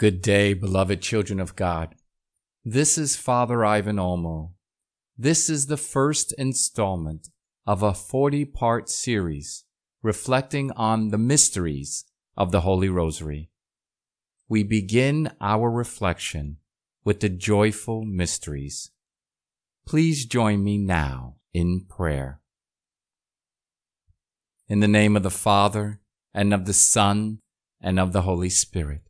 Good day, beloved children of God. This is Father Ivan Olmo. This is the first installment of a 40 part series reflecting on the mysteries of the Holy Rosary. We begin our reflection with the joyful mysteries. Please join me now in prayer. In the name of the Father, and of the Son, and of the Holy Spirit.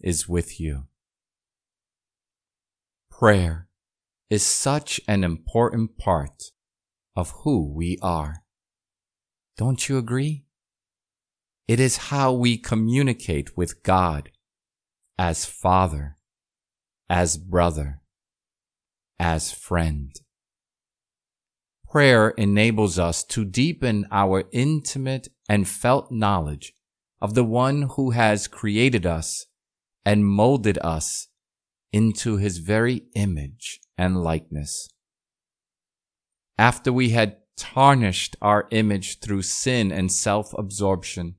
is with you. Prayer is such an important part of who we are. Don't you agree? It is how we communicate with God as Father, as brother, as friend. Prayer enables us to deepen our intimate and felt knowledge of the one who has created us and molded us into his very image and likeness. After we had tarnished our image through sin and self absorption,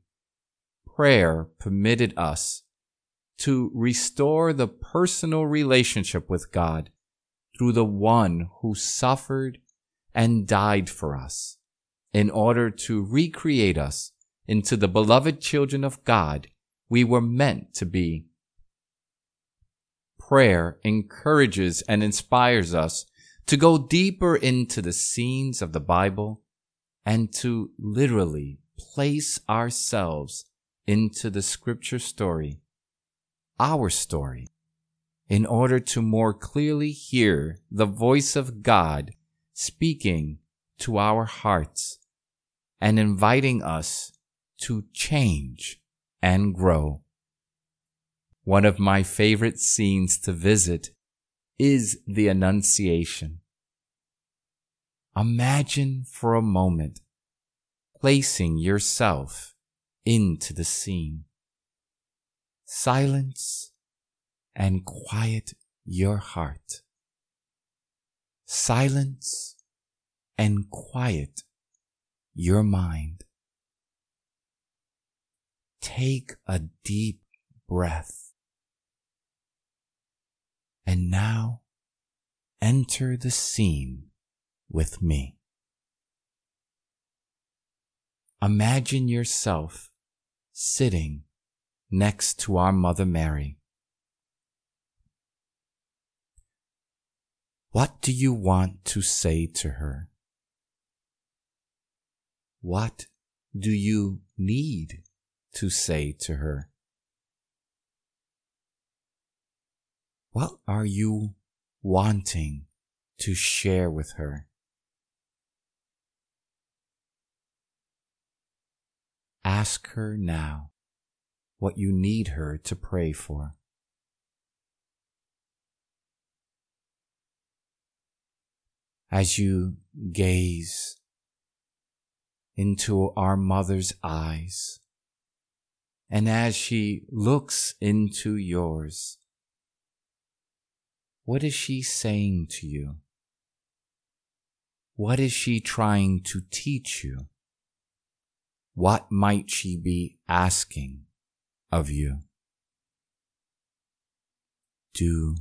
prayer permitted us to restore the personal relationship with God through the one who suffered and died for us in order to recreate us into the beloved children of God we were meant to be. Prayer encourages and inspires us to go deeper into the scenes of the Bible and to literally place ourselves into the scripture story, our story, in order to more clearly hear the voice of God speaking to our hearts and inviting us to change and grow. One of my favorite scenes to visit is the Annunciation. Imagine for a moment placing yourself into the scene. Silence and quiet your heart. Silence and quiet your mind. Take a deep breath. And now enter the scene with me. Imagine yourself sitting next to our Mother Mary. What do you want to say to her? What do you need to say to her? What are you wanting to share with her? Ask her now what you need her to pray for. As you gaze into our mother's eyes, and as she looks into yours, what is she saying to you? What is she trying to teach you? What might she be asking of you? Do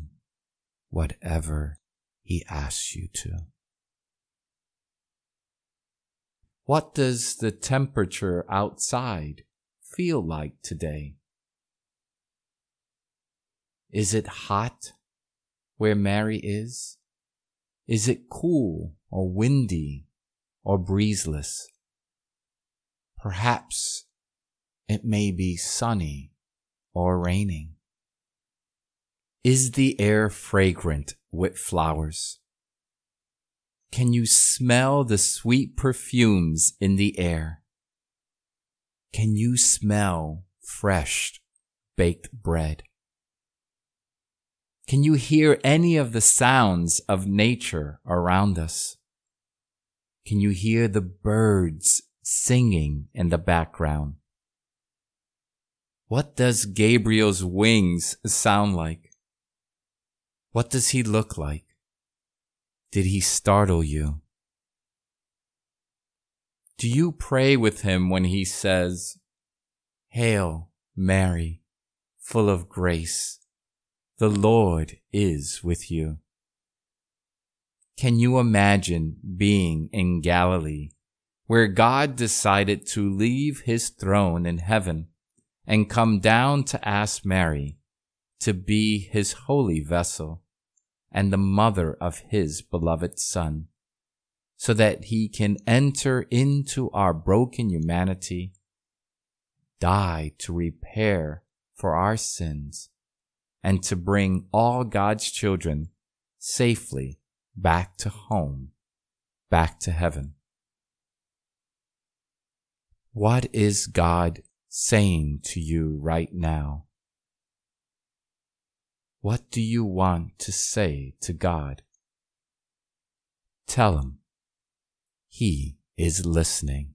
whatever he asks you to. What does the temperature outside feel like today? Is it hot where Mary is? Is it cool or windy or breezeless? Perhaps it may be sunny or raining. Is the air fragrant with flowers? Can you smell the sweet perfumes in the air? Can you smell fresh baked bread? Can you hear any of the sounds of nature around us? Can you hear the birds singing in the background? What does Gabriel's wings sound like? What does he look like? Did he startle you? Do you pray with him when he says, Hail, Mary, full of grace, the Lord is with you? Can you imagine being in Galilee where God decided to leave his throne in heaven and come down to ask Mary to be his holy vessel and the mother of his beloved Son, so that he can enter into our broken humanity, die to repair for our sins, and to bring all God's children safely back to home, back to heaven. What is God saying to you right now? What do you want to say to God? Tell Him. He is listening.